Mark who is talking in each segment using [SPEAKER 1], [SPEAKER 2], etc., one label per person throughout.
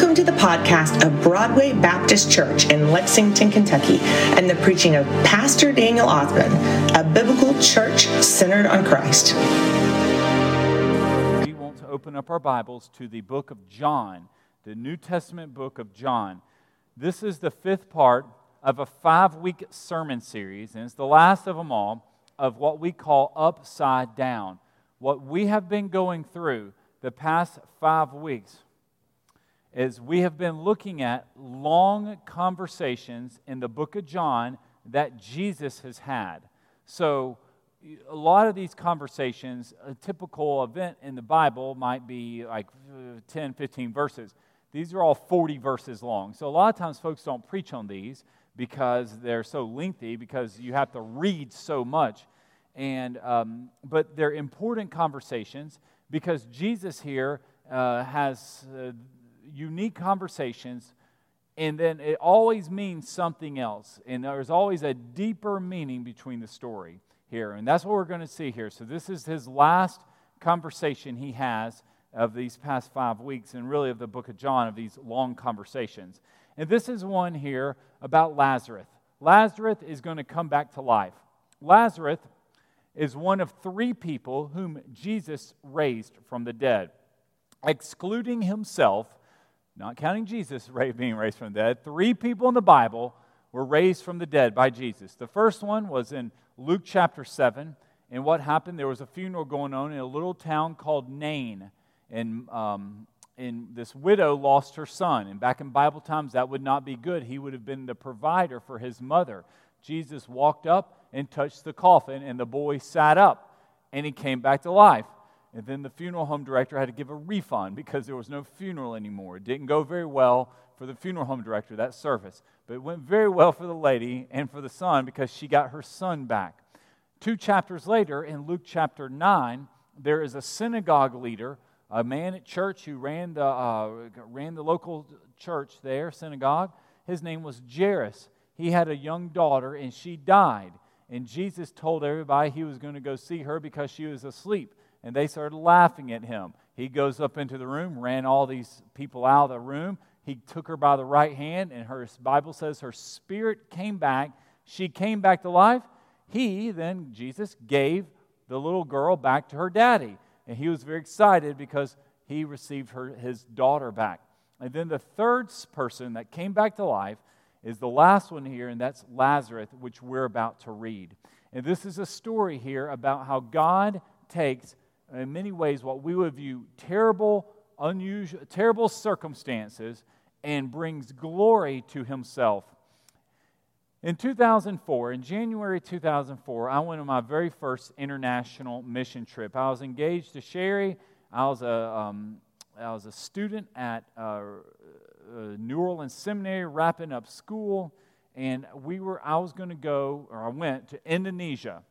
[SPEAKER 1] Welcome to the podcast of Broadway Baptist Church in Lexington, Kentucky, and the preaching of Pastor Daniel Ausbun, a biblical church centered on Christ.
[SPEAKER 2] We want to open up our Bibles to the book of John, the New Testament book of John. This is the fifth part of a five week sermon series, and it's the last of them all of what we call Upside Down. What we have been going through the past five weeks is we have been looking at long conversations in the book of John that Jesus has had. So, a lot of these conversations, a typical event in the Bible might be like uh, 10, 15 verses. These are all 40 verses long. So, a lot of times folks don't preach on these because they're so lengthy, because you have to read so much. And, um, but they're important conversations because Jesus here uh, has. Uh, unique conversations, and then it always means something else. And there's always a deeper meaning between the story here. And that's what we're going to see here. So, this is his last conversation he has of these past five weeks, and really of the book of John, of these long conversations. And this is one here about Lazarus. Lazarus is going to come back to life. Lazarus is one of three people whom Jesus raised from the dead. Excluding himself, not counting Jesus being raised from the dead, three people in the Bible were raised from the dead by Jesus. The first one was in Luke chapter 7. And what happened? There was a funeral going on in a little town called Nain. And, um, and this widow lost her son. And back in Bible times, that would not be good. He would have been the provider for his mother. Jesus walked up and touched the coffin, and the boy sat up, and he came back to life. And then the funeral home director had to give a refund because there was no funeral anymore. It didn't go very well for the funeral home director, that service. But it went very well for the lady and for the son because she got her son back. Two chapters later, in Luke chapter 9, there is a synagogue leader, a man at church who ran the, uh, ran the local church there, synagogue. His name was Jairus. He had a young daughter and she died. And Jesus told everybody he was going to go see her because she was asleep and they started laughing at him. He goes up into the room, ran all these people out of the room. He took her by the right hand, and her Bible says her spirit came back. She came back to life. He then, Jesus, gave the little girl back to her daddy. And he was very excited because he received her, his daughter back. And then the third person that came back to life is the last one here, and that's Lazarus, which we're about to read. And this is a story here about how God takes in many ways, what we would view terrible, unusual, terrible circumstances and brings glory to himself. In 2004, in January 2004, I went on my very first international mission trip. I was engaged to Sherry. I was a, um, I was a student at uh, uh, New Orleans Seminary, wrapping up school, and we were. I was going to go, or I went to Indonesia.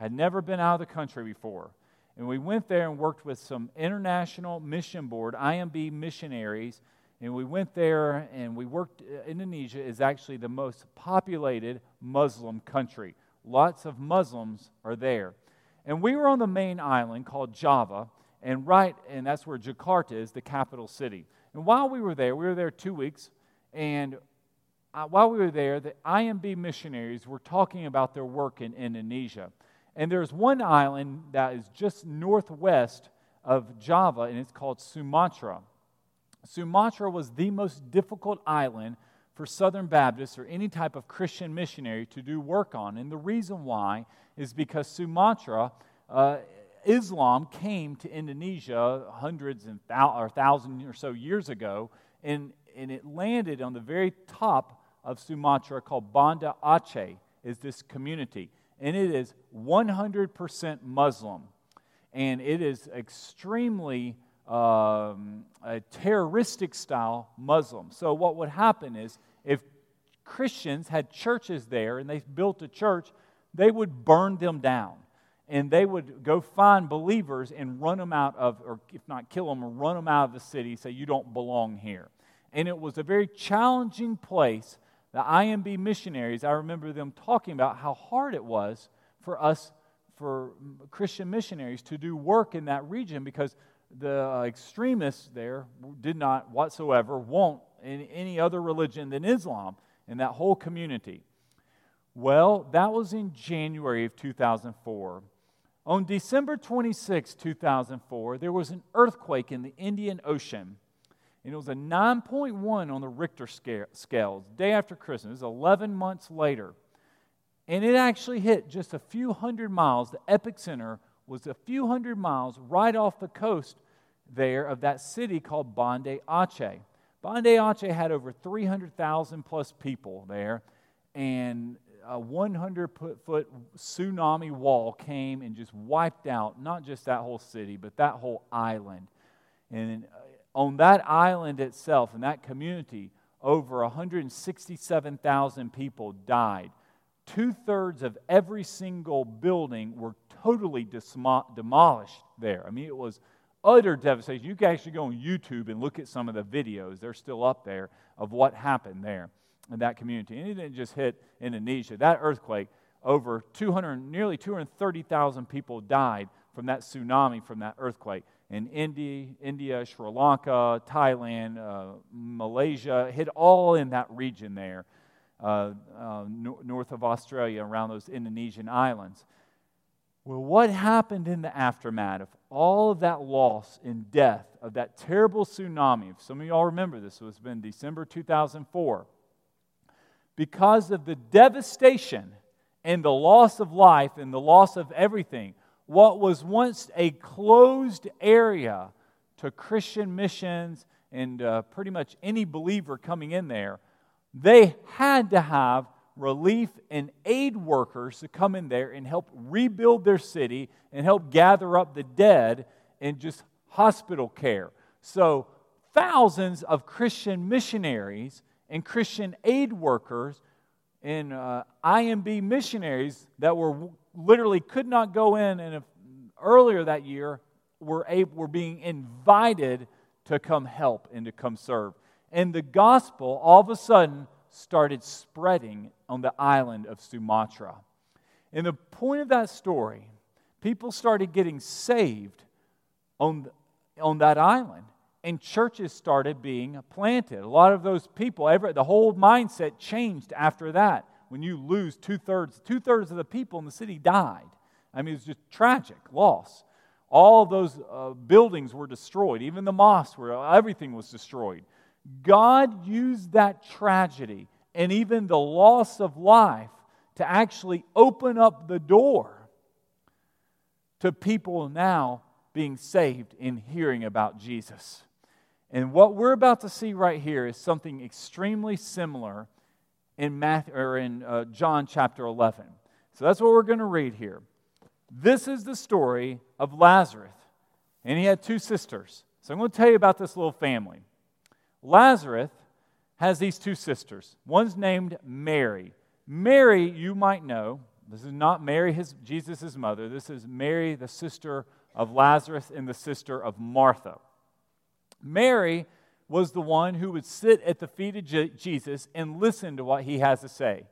[SPEAKER 2] I had never been out of the country before. And we went there and worked with some international mission board, IMB missionaries. And we went there and we worked. Uh, Indonesia is actually the most populated Muslim country. Lots of Muslims are there. And we were on the main island called Java, and right, and that's where Jakarta is, the capital city. And while we were there, we were there two weeks, and uh, while we were there, the IMB missionaries were talking about their work in Indonesia. And there's one island that is just northwest of Java, and it's called Sumatra. Sumatra was the most difficult island for Southern Baptists or any type of Christian missionary to do work on. And the reason why is because Sumatra, uh, Islam came to Indonesia hundreds and thou- or thousand or so years ago, and, and it landed on the very top of Sumatra called Banda Aceh, is this community and it is 100% Muslim. And it is extremely um, a terroristic style Muslim. So, what would happen is if Christians had churches there and they built a church, they would burn them down. And they would go find believers and run them out of, or if not kill them, run them out of the city, say, You don't belong here. And it was a very challenging place the IMB missionaries, I remember them talking about how hard it was for us, for Christian missionaries, to do work in that region because the uh, extremists there did not whatsoever want any other religion than Islam in that whole community. Well, that was in January of 2004. On December 26, 2004, there was an earthquake in the Indian Ocean. And it was a 9.1 on the Richter scale, day after Christmas, 11 months later. And it actually hit just a few hundred miles. The epicenter was a few hundred miles right off the coast there of that city called Banda Aceh. Banda Aceh had over 300,000 plus people there, and a 100 foot tsunami wall came and just wiped out not just that whole city, but that whole island. And uh, on that island itself, in that community, over 167,000 people died. Two thirds of every single building were totally demolished there. I mean, it was utter devastation. You can actually go on YouTube and look at some of the videos, they're still up there, of what happened there in that community. And it didn't just hit Indonesia. That earthquake, over 200, nearly 230,000 people died from that tsunami, from that earthquake. In India, India Sri Lanka, Thailand, uh, Malaysia, hit all in that region there, uh, uh, no, north of Australia, around those Indonesian islands. Well, what happened in the aftermath of all of that loss and death of that terrible tsunami? If Some of y'all remember this, it was been December 2004. Because of the devastation and the loss of life and the loss of everything, what was once a closed area to Christian missions and uh, pretty much any believer coming in there, they had to have relief and aid workers to come in there and help rebuild their city and help gather up the dead and just hospital care. So, thousands of Christian missionaries and Christian aid workers and uh, IMB missionaries that were literally could not go in and if, earlier that year were, able, were being invited to come help and to come serve. And the gospel all of a sudden started spreading on the island of Sumatra. And the point of that story, people started getting saved on, on that island, and churches started being planted. A lot of those people, every, the whole mindset changed after that. When you lose two thirds, two thirds of the people in the city died. I mean, it was just tragic loss. All those uh, buildings were destroyed, even the mosque, where everything was destroyed. God used that tragedy and even the loss of life to actually open up the door to people now being saved and hearing about Jesus. And what we're about to see right here is something extremely similar in, Matthew, or in uh, John chapter 11. So that's what we're going to read here. This is the story of Lazarus, and he had two sisters. So I'm going to tell you about this little family. Lazarus has these two sisters. One's named Mary. Mary, you might know, this is not Mary, his, Jesus' mother. This is Mary, the sister of Lazarus and the sister of Martha. Mary was the one who would sit at the feet of Je- Jesus and listen to what he has to say.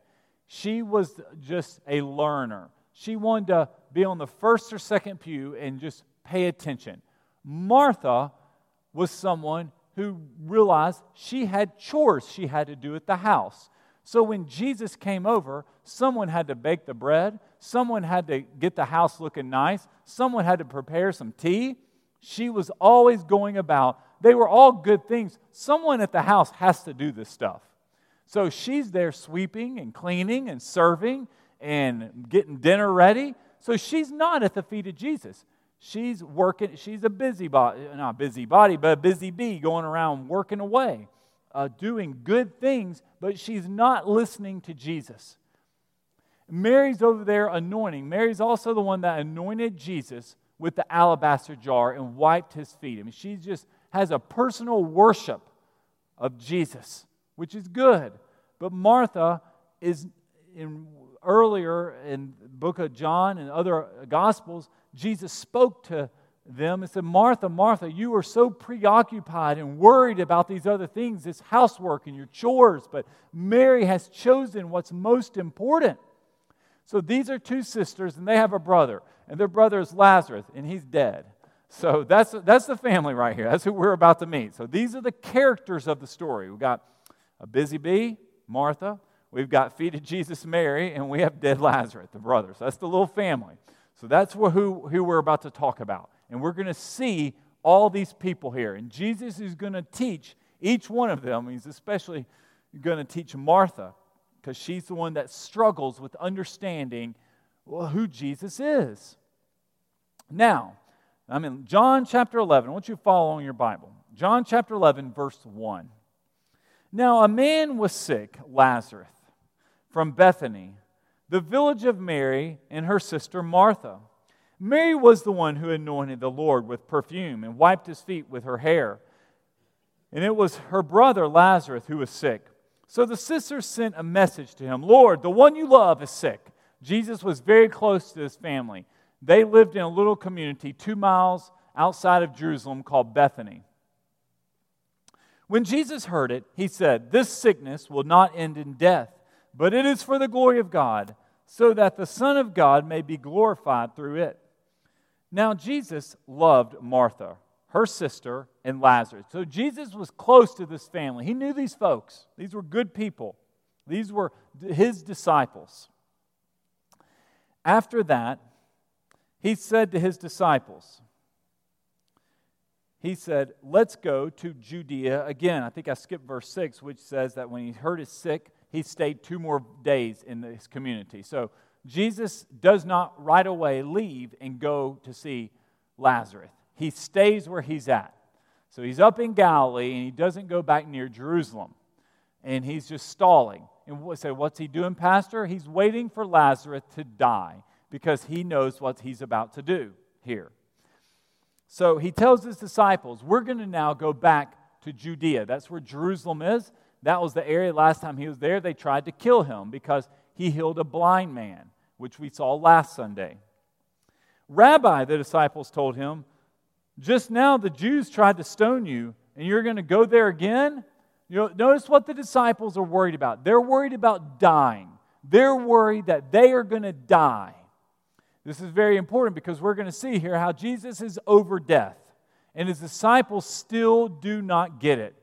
[SPEAKER 2] She was just a learner. She wanted to be on the first or second pew and just pay attention. Martha was someone who realized she had chores she had to do at the house. So when Jesus came over, someone had to bake the bread, someone had to get the house looking nice, someone had to prepare some tea. She was always going about. They were all good things. Someone at the house has to do this stuff. So she's there sweeping and cleaning and serving and getting dinner ready. So she's not at the feet of Jesus. She's working, she's a busybody, not busybody, but a busy bee going around working away, uh, doing good things, but she's not listening to Jesus. Mary's over there anointing. Mary's also the one that anointed Jesus with the alabaster jar and wiped his feet. I mean, she just has a personal worship of Jesus, which is good. But Martha is in earlier in the book of John and other gospels, Jesus spoke to them and said, Martha, Martha, you are so preoccupied and worried about these other things, this housework and your chores, but Mary has chosen what's most important. So these are two sisters, and they have a brother, and their brother is Lazarus, and he's dead. So that's, that's the family right here. That's who we're about to meet. So these are the characters of the story. We've got a busy bee, Martha. We've got feet of Jesus, Mary, and we have dead Lazarus, the brothers. That's the little family. So that's who, who we're about to talk about. And we're going to see all these people here. And Jesus is going to teach each one of them. He's especially going to teach Martha because she's the one that struggles with understanding well, who Jesus is. Now, I'm in John chapter 11. I want you to follow on your Bible. John chapter 11, verse 1. Now, a man was sick, Lazarus, from Bethany, the village of Mary and her sister Martha. Mary was the one who anointed the Lord with perfume and wiped his feet with her hair. And it was her brother Lazarus who was sick. So the sisters sent a message to him Lord, the one you love is sick. Jesus was very close to his family. They lived in a little community two miles outside of Jerusalem called Bethany. When Jesus heard it, he said, This sickness will not end in death, but it is for the glory of God, so that the Son of God may be glorified through it. Now, Jesus loved Martha, her sister, and Lazarus. So, Jesus was close to this family. He knew these folks, these were good people, these were his disciples. After that, he said to his disciples, he said, Let's go to Judea again. I think I skipped verse 6, which says that when he heard he's sick, he stayed two more days in this community. So Jesus does not right away leave and go to see Lazarus. He stays where he's at. So he's up in Galilee and he doesn't go back near Jerusalem. And he's just stalling. And we say, What's he doing, Pastor? He's waiting for Lazarus to die because he knows what he's about to do here. So he tells his disciples, We're going to now go back to Judea. That's where Jerusalem is. That was the area last time he was there. They tried to kill him because he healed a blind man, which we saw last Sunday. Rabbi, the disciples told him, Just now the Jews tried to stone you, and you're going to go there again? You know, notice what the disciples are worried about. They're worried about dying. They're worried that they are going to die. This is very important because we're going to see here how Jesus is over death, and his disciples still do not get it.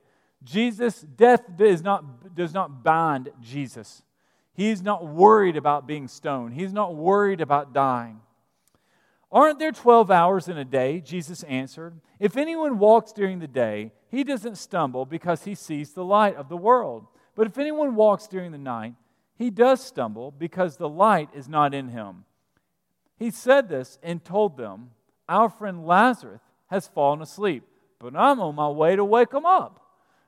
[SPEAKER 2] Jesus, death does not, does not bind Jesus. He's not worried about being stoned, he's not worried about dying. Aren't there 12 hours in a day? Jesus answered. If anyone walks during the day, he doesn't stumble because he sees the light of the world. But if anyone walks during the night, he does stumble because the light is not in him. He said this and told them, Our friend Lazarus has fallen asleep, but I'm on my way to wake him up.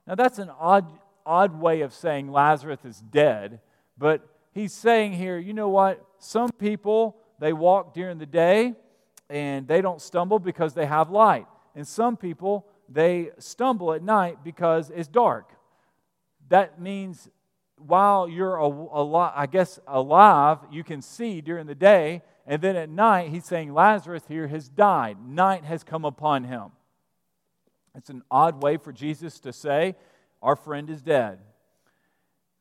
[SPEAKER 2] Now, that's an odd, odd way of saying Lazarus is dead, but he's saying here, you know what? Some people, they walk during the day and they don't stumble because they have light. And some people, they stumble at night because it's dark. That means while you're, a, a, I guess, alive, you can see during the day, and then at night, he's saying Lazarus here has died. Night has come upon him. It's an odd way for Jesus to say, Our friend is dead.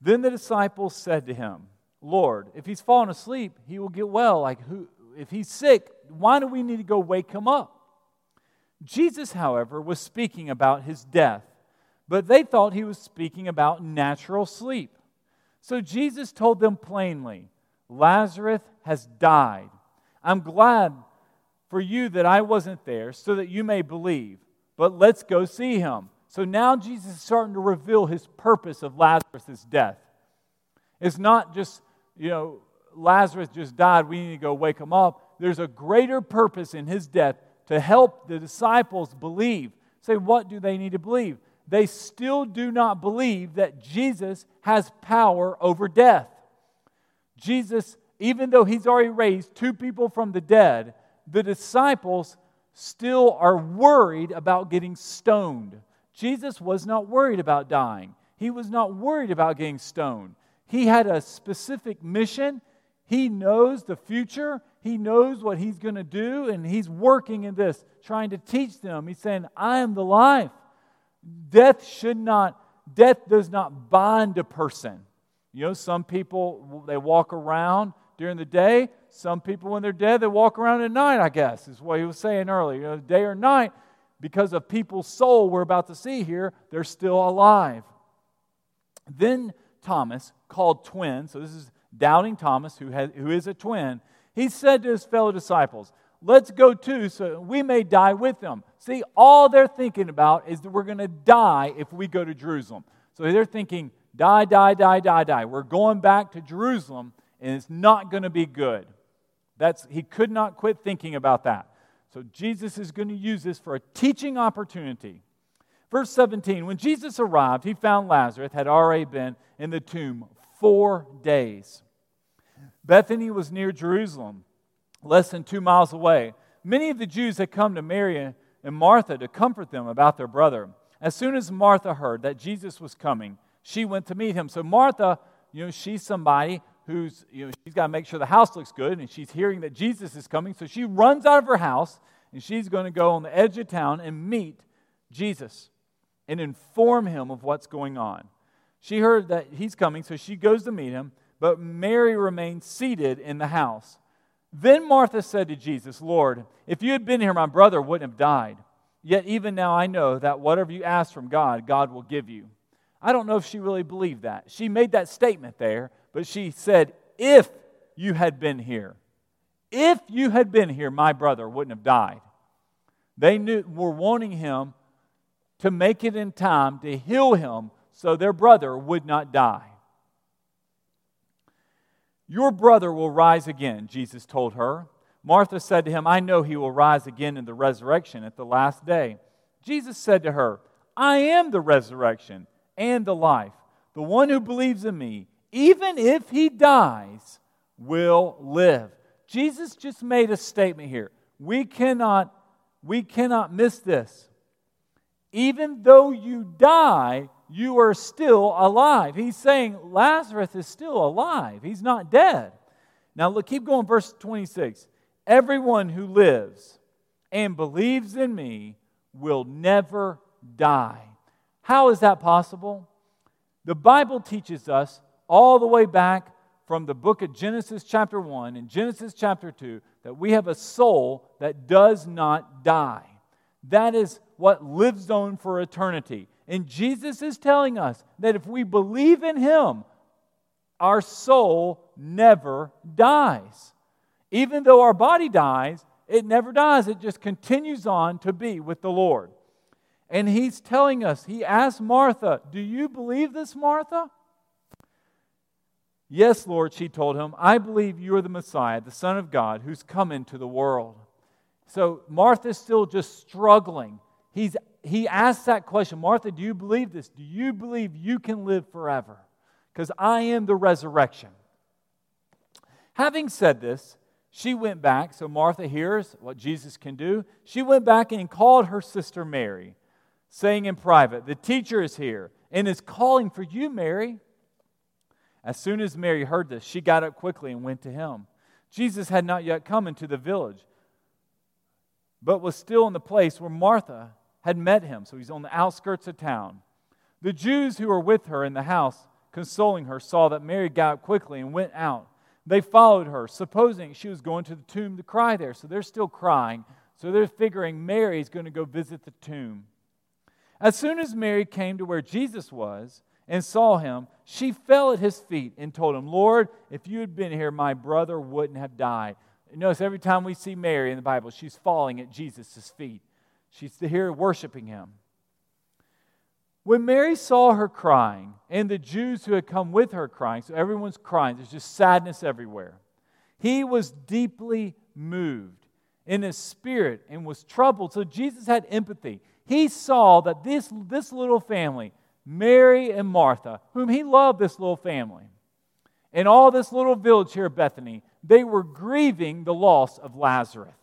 [SPEAKER 2] Then the disciples said to him, Lord, if he's fallen asleep, he will get well. Like, who, if he's sick, why do we need to go wake him up? Jesus, however, was speaking about his death, but they thought he was speaking about natural sleep. So Jesus told them plainly, Lazarus has died. I'm glad for you that I wasn't there so that you may believe. But let's go see him. So now Jesus is starting to reveal his purpose of Lazarus' death. It's not just, you know, Lazarus just died, we need to go wake him up. There's a greater purpose in his death to help the disciples believe. Say, what do they need to believe? They still do not believe that Jesus has power over death. Jesus even though he's already raised two people from the dead, the disciples still are worried about getting stoned. Jesus was not worried about dying, he was not worried about getting stoned. He had a specific mission. He knows the future. He knows what he's going to do, and he's working in this, trying to teach them. He's saying, I am the life. Death should not, death does not bind a person. You know, some people, they walk around during the day. Some people, when they're dead, they walk around at night, I guess, is what he was saying earlier. You know, day or night, because of people's soul we're about to see here, they're still alive. Then Thomas, called twin, so this is doubting Thomas, who, has, who is a twin, he said to his fellow disciples, Let's go too, so we may die with them. See, all they're thinking about is that we're going to die if we go to Jerusalem. So they're thinking, die, die, die, die, die. We're going back to Jerusalem, and it's not going to be good. That's, he could not quit thinking about that. So Jesus is going to use this for a teaching opportunity. Verse 17 When Jesus arrived, he found Lazarus had already been in the tomb four days. Bethany was near Jerusalem, less than two miles away. Many of the Jews had come to Mary and Martha to comfort them about their brother. As soon as Martha heard that Jesus was coming, she went to meet him. So Martha, you know, she's somebody who's, you know, she's got to make sure the house looks good, and she's hearing that Jesus is coming. So she runs out of her house, and she's going to go on the edge of town and meet Jesus and inform him of what's going on. She heard that he's coming, so she goes to meet him, but Mary remained seated in the house. Then Martha said to Jesus, Lord, if you had been here, my brother wouldn't have died. Yet even now I know that whatever you ask from God, God will give you. I don't know if she really believed that. She made that statement there, but she said, If you had been here, if you had been here, my brother wouldn't have died. They knew, were wanting him to make it in time to heal him so their brother would not die. Your brother will rise again, Jesus told her. Martha said to him, I know he will rise again in the resurrection at the last day. Jesus said to her, I am the resurrection and the life. The one who believes in me, even if he dies, will live. Jesus just made a statement here. We cannot, we cannot miss this. Even though you die, you are still alive. He's saying Lazarus is still alive. He's not dead. Now look, keep going, verse 26. Everyone who lives and believes in me will never die. How is that possible? The Bible teaches us all the way back from the book of Genesis, chapter 1, and Genesis, chapter 2, that we have a soul that does not die. That is what lives on for eternity. And Jesus is telling us that if we believe in Him, our soul never dies. Even though our body dies, it never dies. It just continues on to be with the Lord. And He's telling us, He asked Martha, Do you believe this, Martha? Yes, Lord, she told him, I believe you are the Messiah, the Son of God, who's come into the world. So Martha's still just struggling. He's he asks that question Martha, do you believe this? Do you believe you can live forever? Because I am the resurrection. Having said this, she went back. So Martha hears what Jesus can do. She went back and called her sister Mary, saying in private, The teacher is here and is calling for you, Mary. As soon as Mary heard this, she got up quickly and went to him. Jesus had not yet come into the village, but was still in the place where Martha had met him, so he's on the outskirts of town. The Jews who were with her in the house, consoling her, saw that Mary got up quickly and went out. They followed her, supposing she was going to the tomb to cry there. So they're still crying. So they're figuring Mary's going to go visit the tomb. As soon as Mary came to where Jesus was and saw him, she fell at his feet and told him, Lord, if you had been here, my brother wouldn't have died. Notice every time we see Mary in the Bible, she's falling at Jesus' feet. She's here worshiping him. When Mary saw her crying, and the Jews who had come with her crying, so everyone's crying, there's just sadness everywhere. He was deeply moved in his spirit and was troubled. So Jesus had empathy. He saw that this, this little family, Mary and Martha, whom he loved, this little family, and all this little village here, Bethany, they were grieving the loss of Lazarus.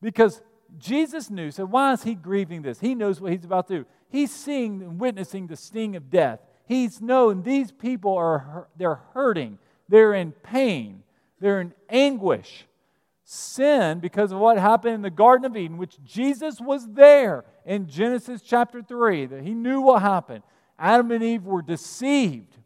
[SPEAKER 2] Because Jesus knew. So why is he grieving this? He knows what he's about to do. He's seeing and witnessing the sting of death. He's known these people are they're hurting. They're in pain. They're in anguish. Sin, because of what happened in the Garden of Eden, which Jesus was there in Genesis chapter 3, that he knew what happened. Adam and Eve were deceived,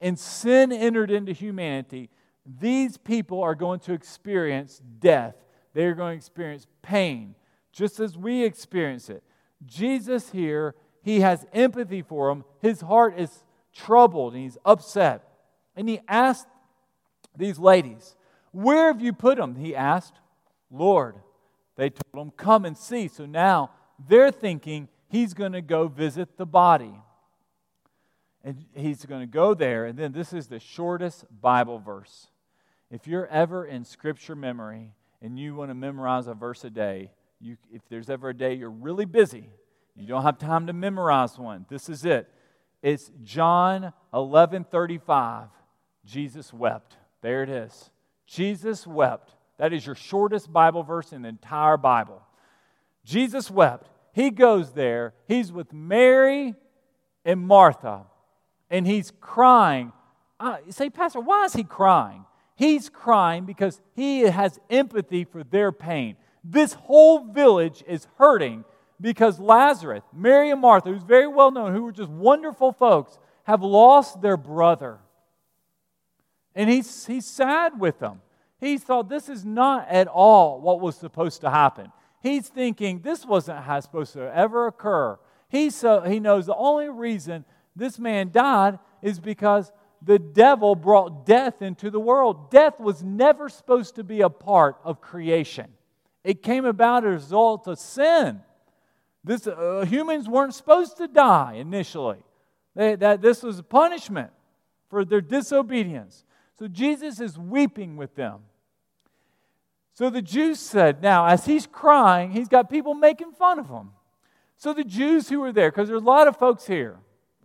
[SPEAKER 2] and sin entered into humanity. These people are going to experience death, they're going to experience pain, just as we experience it. Jesus here, he has empathy for him. His heart is troubled and he's upset. And he asked these ladies, Where have you put him? He asked. Lord, they told him, Come and see. So now they're thinking he's going to go visit the body. And he's going to go there. And then this is the shortest Bible verse. If you're ever in scripture memory and you want to memorize a verse a day, you, if there's ever a day you're really busy, you don't have time to memorize one, this is it. It's John 11 35. Jesus wept. There it is. Jesus wept. That is your shortest Bible verse in the entire Bible. Jesus wept. He goes there. He's with Mary and Martha, and he's crying. Uh, say, Pastor, why is he crying? He's crying because he has empathy for their pain. This whole village is hurting because Lazarus, Mary and Martha, who's very well known, who were just wonderful folks, have lost their brother. And he's, he's sad with them. He thought this is not at all what was supposed to happen. He's thinking this wasn't supposed to ever occur. He, so, he knows the only reason this man died is because the devil brought death into the world. Death was never supposed to be a part of creation, it came about as a result of sin. This, uh, humans weren't supposed to die initially. They, that this was a punishment for their disobedience. So Jesus is weeping with them. So the Jews said, now, as he's crying, he's got people making fun of him. So the Jews who were there, because there's a lot of folks here,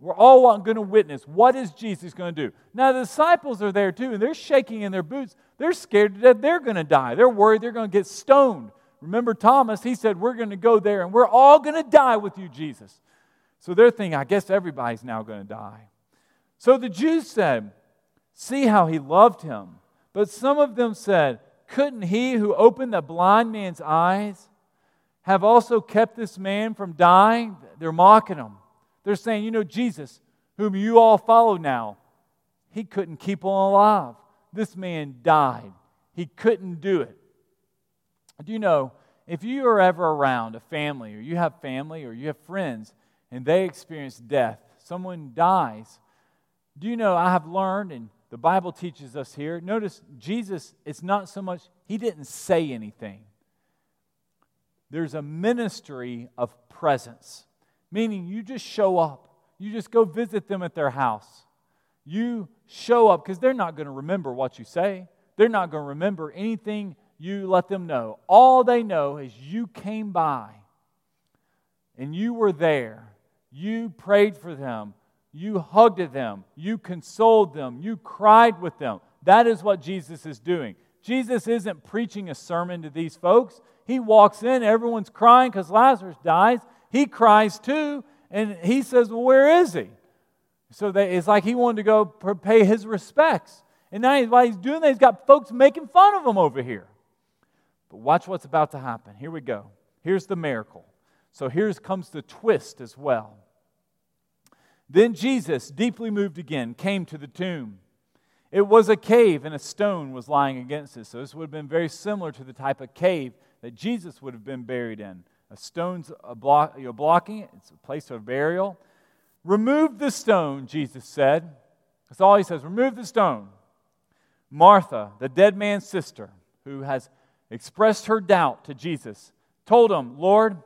[SPEAKER 2] we're all going to witness what is Jesus going to do. Now the disciples are there too, and they're shaking in their boots. They're scared to death. they're going to die. They're worried they're going to get stoned. Remember Thomas? He said, We're going to go there and we're all going to die with you, Jesus. So they're thinking, I guess everybody's now going to die. So the Jews said, See how he loved him. But some of them said, Couldn't he who opened the blind man's eyes have also kept this man from dying? They're mocking him. They're saying, You know, Jesus, whom you all follow now, he couldn't keep him alive. This man died. He couldn't do it. Do you know, if you are ever around a family, or you have family, or you have friends, and they experience death, someone dies, do you know, I have learned, and the Bible teaches us here, notice Jesus, it's not so much, he didn't say anything. There's a ministry of presence, meaning you just show up. You just go visit them at their house. You show up because they're not going to remember what you say. They're not going to remember anything you let them know. All they know is you came by and you were there. You prayed for them. You hugged them. You consoled them. You cried with them. That is what Jesus is doing. Jesus isn't preaching a sermon to these folks. He walks in, everyone's crying because Lazarus dies. He cries too, and he says, Well, where is he? So they, it's like he wanted to go pay his respects. And now while he's doing that, he's got folks making fun of him over here. But watch what's about to happen. Here we go. Here's the miracle. So here comes the twist as well. Then Jesus, deeply moved again, came to the tomb. It was a cave, and a stone was lying against it. So this would have been very similar to the type of cave that Jesus would have been buried in. A stone's a block, you're blocking it, it's a place of burial. Remove the stone, Jesus said. That's all he says. Remove the stone. Martha, the dead man's sister, who has expressed her doubt to Jesus, told him, Lord,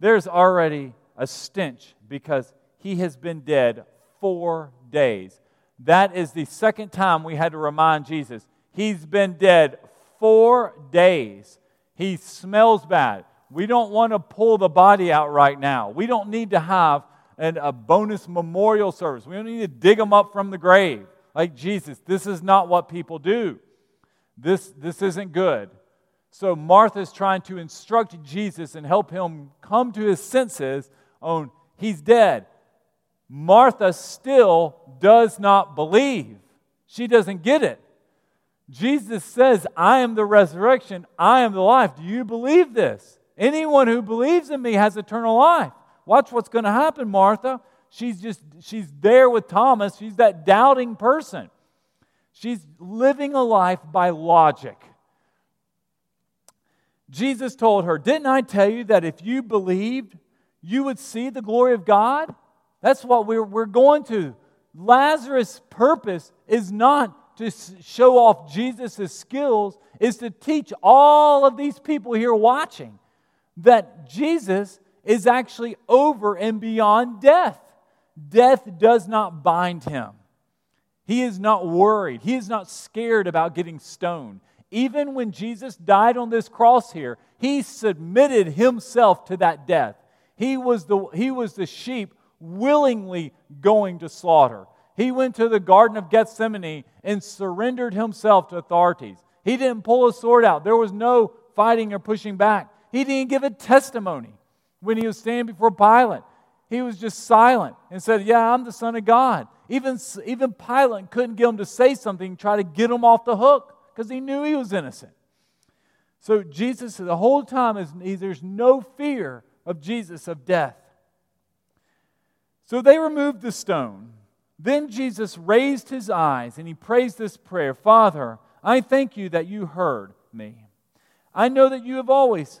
[SPEAKER 2] there's already a stench because he has been dead four days. That is the second time we had to remind Jesus. He's been dead four days. He smells bad. We don't want to pull the body out right now. We don't need to have an, a bonus memorial service. We don't need to dig them up from the grave like Jesus. This is not what people do. This, this isn't good. So Martha is trying to instruct Jesus and help him come to his senses on he's dead. Martha still does not believe. She doesn't get it. Jesus says, I am the resurrection, I am the life. Do you believe this? Anyone who believes in me has eternal life. Watch what's going to happen, Martha. She's just she's there with Thomas. She's that doubting person. She's living a life by logic. Jesus told her, Didn't I tell you that if you believed, you would see the glory of God? That's what we're, we're going to. Lazarus' purpose is not to show off Jesus' skills, is to teach all of these people here watching that Jesus is actually over and beyond death. Death does not bind him. He is not worried. He is not scared about getting stoned. Even when Jesus died on this cross here, he submitted himself to that death. He was the, he was the sheep willingly going to slaughter. He went to the Garden of Gethsemane and surrendered himself to authorities. He didn't pull a sword out, there was no fighting or pushing back. He didn't give a testimony when he was standing before Pilate. He was just silent and said, Yeah, I'm the Son of God. Even, even Pilate couldn't get him to say something, try to get him off the hook because he knew he was innocent. So Jesus, the whole time, is, there's no fear of Jesus of death. So they removed the stone. Then Jesus raised his eyes and he prays this prayer Father, I thank you that you heard me. I know that you have always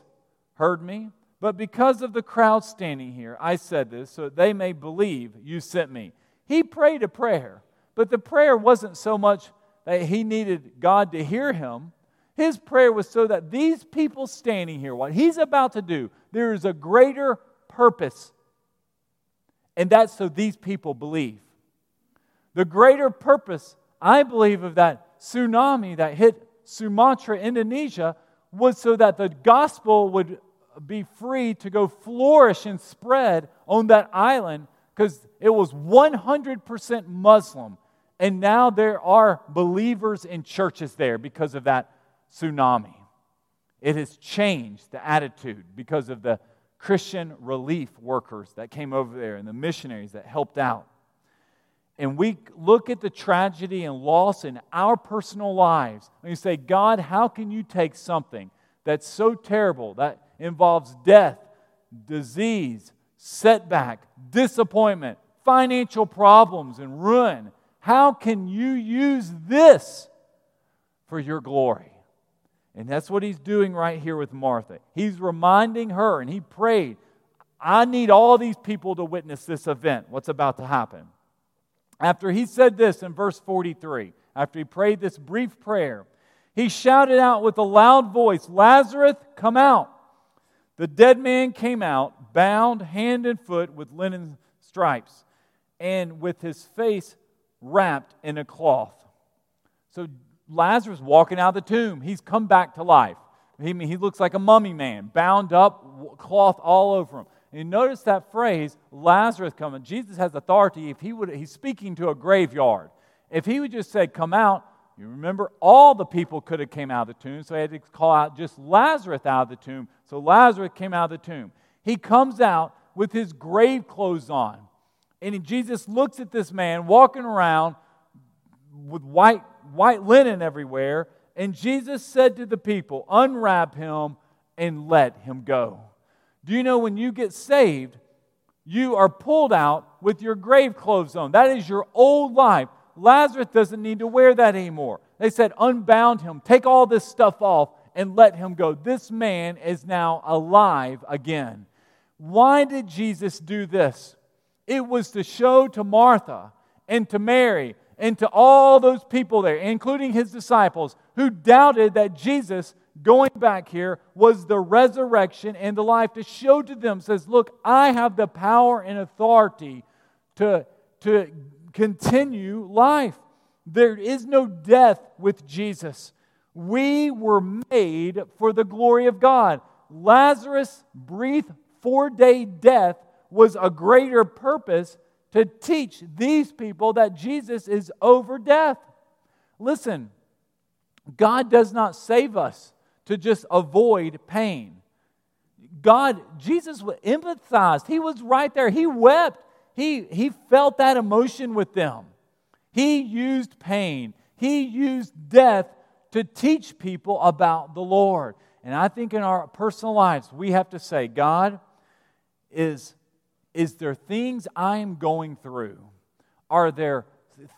[SPEAKER 2] heard me, but because of the crowd standing here, I said this so that they may believe you sent me. He prayed a prayer, but the prayer wasn't so much that he needed God to hear him. His prayer was so that these people standing here, what he's about to do, there is a greater purpose. And that's so these people believe. The greater purpose, I believe, of that tsunami that hit Sumatra, Indonesia, was so that the gospel would be free to go flourish and spread on that island because it was 100% Muslim. And now there are believers in churches there because of that tsunami. It has changed the attitude because of the Christian relief workers that came over there and the missionaries that helped out. And we look at the tragedy and loss in our personal lives and you say, God, how can you take something that's so terrible, that involves death, disease, setback, disappointment, financial problems, and ruin. How can you use this for your glory? And that's what he's doing right here with Martha. He's reminding her, and he prayed, I need all these people to witness this event, what's about to happen. After he said this in verse 43, after he prayed this brief prayer, he shouted out with a loud voice, Lazarus, come out. The dead man came out, bound hand and foot with linen stripes, and with his face wrapped in a cloth. So Lazarus walking out of the tomb. He's come back to life. He, he looks like a mummy man, bound up, cloth all over him. And you notice that phrase, Lazarus coming. Jesus has authority if he would, he's speaking to a graveyard. If he would just say, come out, you remember all the people could have came out of the tomb, so he had to call out just Lazarus out of the tomb. So Lazarus came out of the tomb. He comes out with his grave clothes on. And Jesus looks at this man walking around with white, white linen everywhere. And Jesus said to the people, Unwrap him and let him go. Do you know when you get saved, you are pulled out with your grave clothes on? That is your old life. Lazarus doesn't need to wear that anymore. They said, unbound him, take all this stuff off, and let him go. This man is now alive again. Why did Jesus do this? It was to show to Martha and to Mary and to all those people there, including his disciples, who doubted that Jesus going back here was the resurrection and the life, to show to them, says, Look, I have the power and authority to, to continue life. There is no death with Jesus. We were made for the glory of God. Lazarus' brief four day death was a greater purpose to teach these people that Jesus is over death. Listen, God does not save us to just avoid pain. God, Jesus empathized. He was right there. He wept. He, he felt that emotion with them. He used pain, he used death to teach people about the Lord. And I think in our personal lives, we have to say, God, is, is there things I'm going through? Are there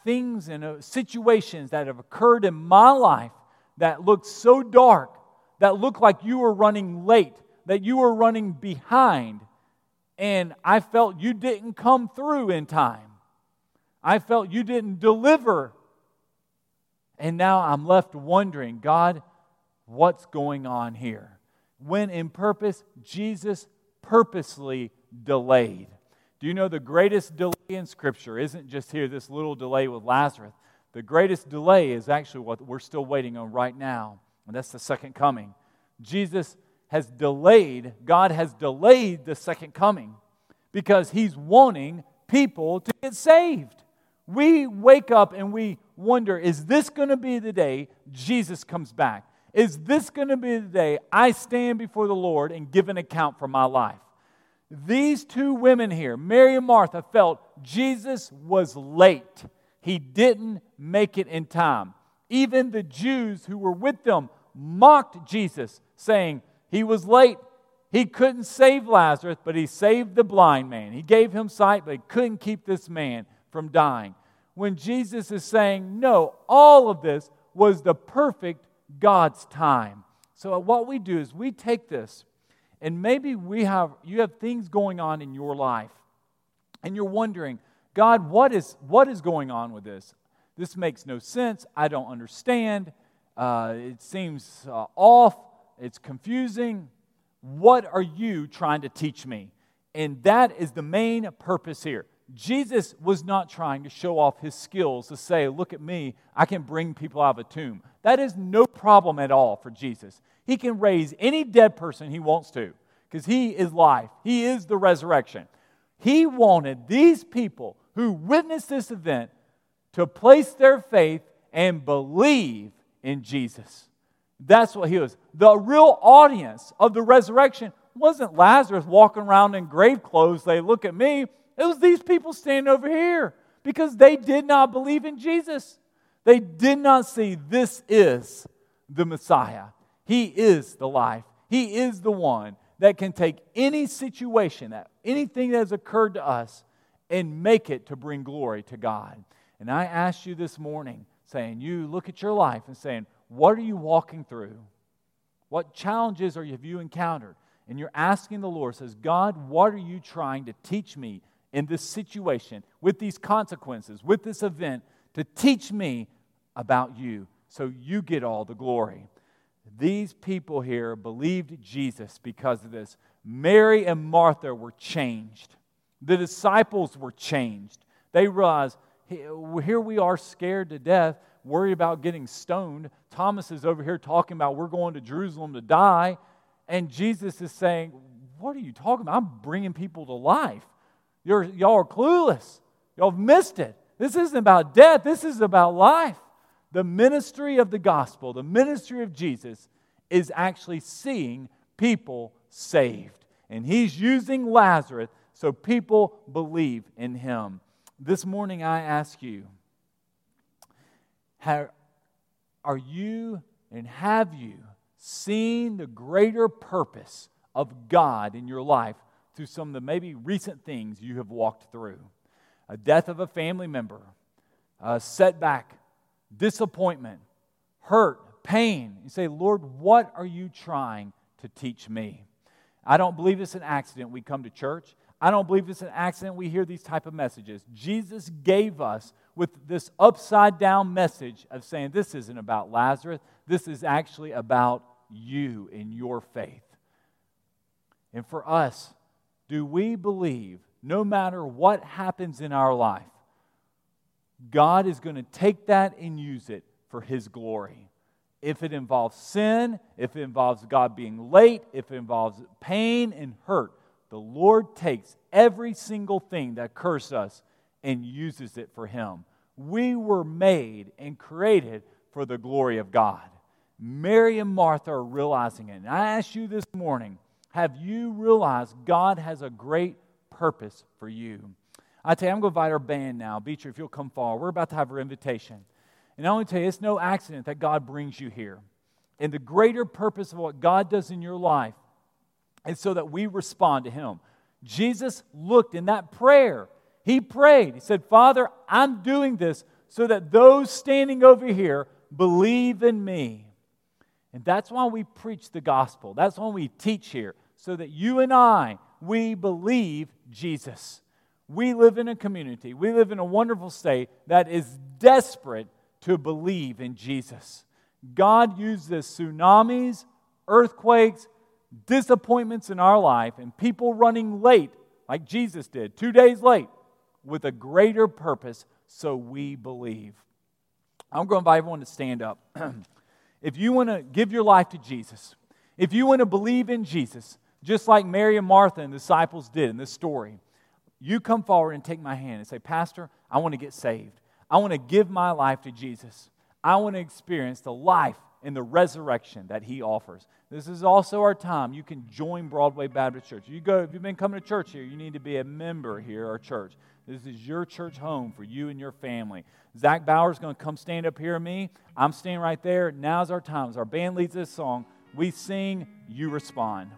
[SPEAKER 2] things and uh, situations that have occurred in my life that look so dark, that look like you were running late, that you were running behind, and I felt you didn't come through in time. I felt you didn't deliver. And now I'm left wondering, God, what's going on here? When in purpose, Jesus purposely delayed. Do you know the greatest delay in Scripture isn't just here, this little delay with Lazarus? The greatest delay is actually what we're still waiting on right now, and that's the second coming. Jesus has delayed, God has delayed the second coming because He's wanting people to get saved. We wake up and we wonder is this going to be the day Jesus comes back? Is this going to be the day I stand before the Lord and give an account for my life? These two women here, Mary and Martha, felt Jesus was late. He didn't make it in time. Even the Jews who were with them mocked Jesus, saying he was late. He couldn't save Lazarus, but he saved the blind man. He gave him sight, but he couldn't keep this man from dying. When Jesus is saying, No, all of this was the perfect God's time. So, what we do is we take this and maybe we have, you have things going on in your life, and you're wondering, God, what is, what is going on with this? This makes no sense. I don't understand. Uh, it seems uh, off. It's confusing. What are you trying to teach me? And that is the main purpose here. Jesus was not trying to show off his skills to say, Look at me, I can bring people out of a tomb. That is no problem at all for Jesus. He can raise any dead person he wants to because he is life, he is the resurrection. He wanted these people who witnessed this event to place their faith and believe in Jesus. That's what he was. The real audience of the resurrection wasn't Lazarus walking around in grave clothes. They look at me. It was these people standing over here because they did not believe in Jesus. They did not see this is the Messiah. He is the life. He is the one that can take any situation, that anything that has occurred to us, and make it to bring glory to God. And I ask you this morning, saying, you look at your life and saying, what are you walking through? What challenges are, have you encountered? And you're asking the Lord, says, God, what are you trying to teach me in this situation, with these consequences, with this event, to teach me about you so you get all the glory? These people here believed Jesus because of this. Mary and Martha were changed. The disciples were changed. They realized here we are scared to death, worried about getting stoned. Thomas is over here talking about we're going to Jerusalem to die. And Jesus is saying, What are you talking about? I'm bringing people to life. You're, y'all are clueless. Y'all have missed it. This isn't about death, this is about life. The ministry of the gospel, the ministry of Jesus, is actually seeing people saved. And he's using Lazarus so people believe in him. This morning, I ask you are you and have you seen the greater purpose of God in your life through some of the maybe recent things you have walked through? A death of a family member, a setback, disappointment, hurt, pain. You say, Lord, what are you trying to teach me? I don't believe it's an accident we come to church. I don't believe it's an accident we hear these type of messages. Jesus gave us with this upside down message of saying this isn't about Lazarus, this is actually about you and your faith. And for us, do we believe no matter what happens in our life, God is going to take that and use it for His glory. If it involves sin, if it involves God being late, if it involves pain and hurt, the Lord takes every single thing that cursed us and uses it for Him. We were made and created for the glory of God. Mary and Martha are realizing it. And I ask you this morning have you realized God has a great purpose for you? I tell you, I'm going to invite our band now. Beecher, if you'll come forward. We're about to have our invitation. And I want to tell you, it's no accident that God brings you here. And the greater purpose of what God does in your life is so that we respond to Him. Jesus looked in that prayer. He prayed. He said, Father, I'm doing this so that those standing over here believe in me. And that's why we preach the gospel. That's why we teach here, so that you and I, we believe Jesus. We live in a community, we live in a wonderful state that is desperate to believe in Jesus. God uses tsunamis, earthquakes, disappointments in our life, and people running late, like Jesus did, two days late, with a greater purpose, so we believe. I'm going to invite everyone to stand up. if you want to give your life to Jesus, if you want to believe in Jesus, just like Mary and Martha and the disciples did in this story, you come forward and take my hand and say, Pastor, I want to get saved. I want to give my life to Jesus. I want to experience the life and the resurrection that he offers. This is also our time. You can join Broadway Baptist Church. You go, if you've been coming to church here, you need to be a member here, our church. This is your church home for you and your family. Zach Bauer's going to come stand up here me. I'm standing right there. Now's our time. As our band leads this song, we sing, you respond.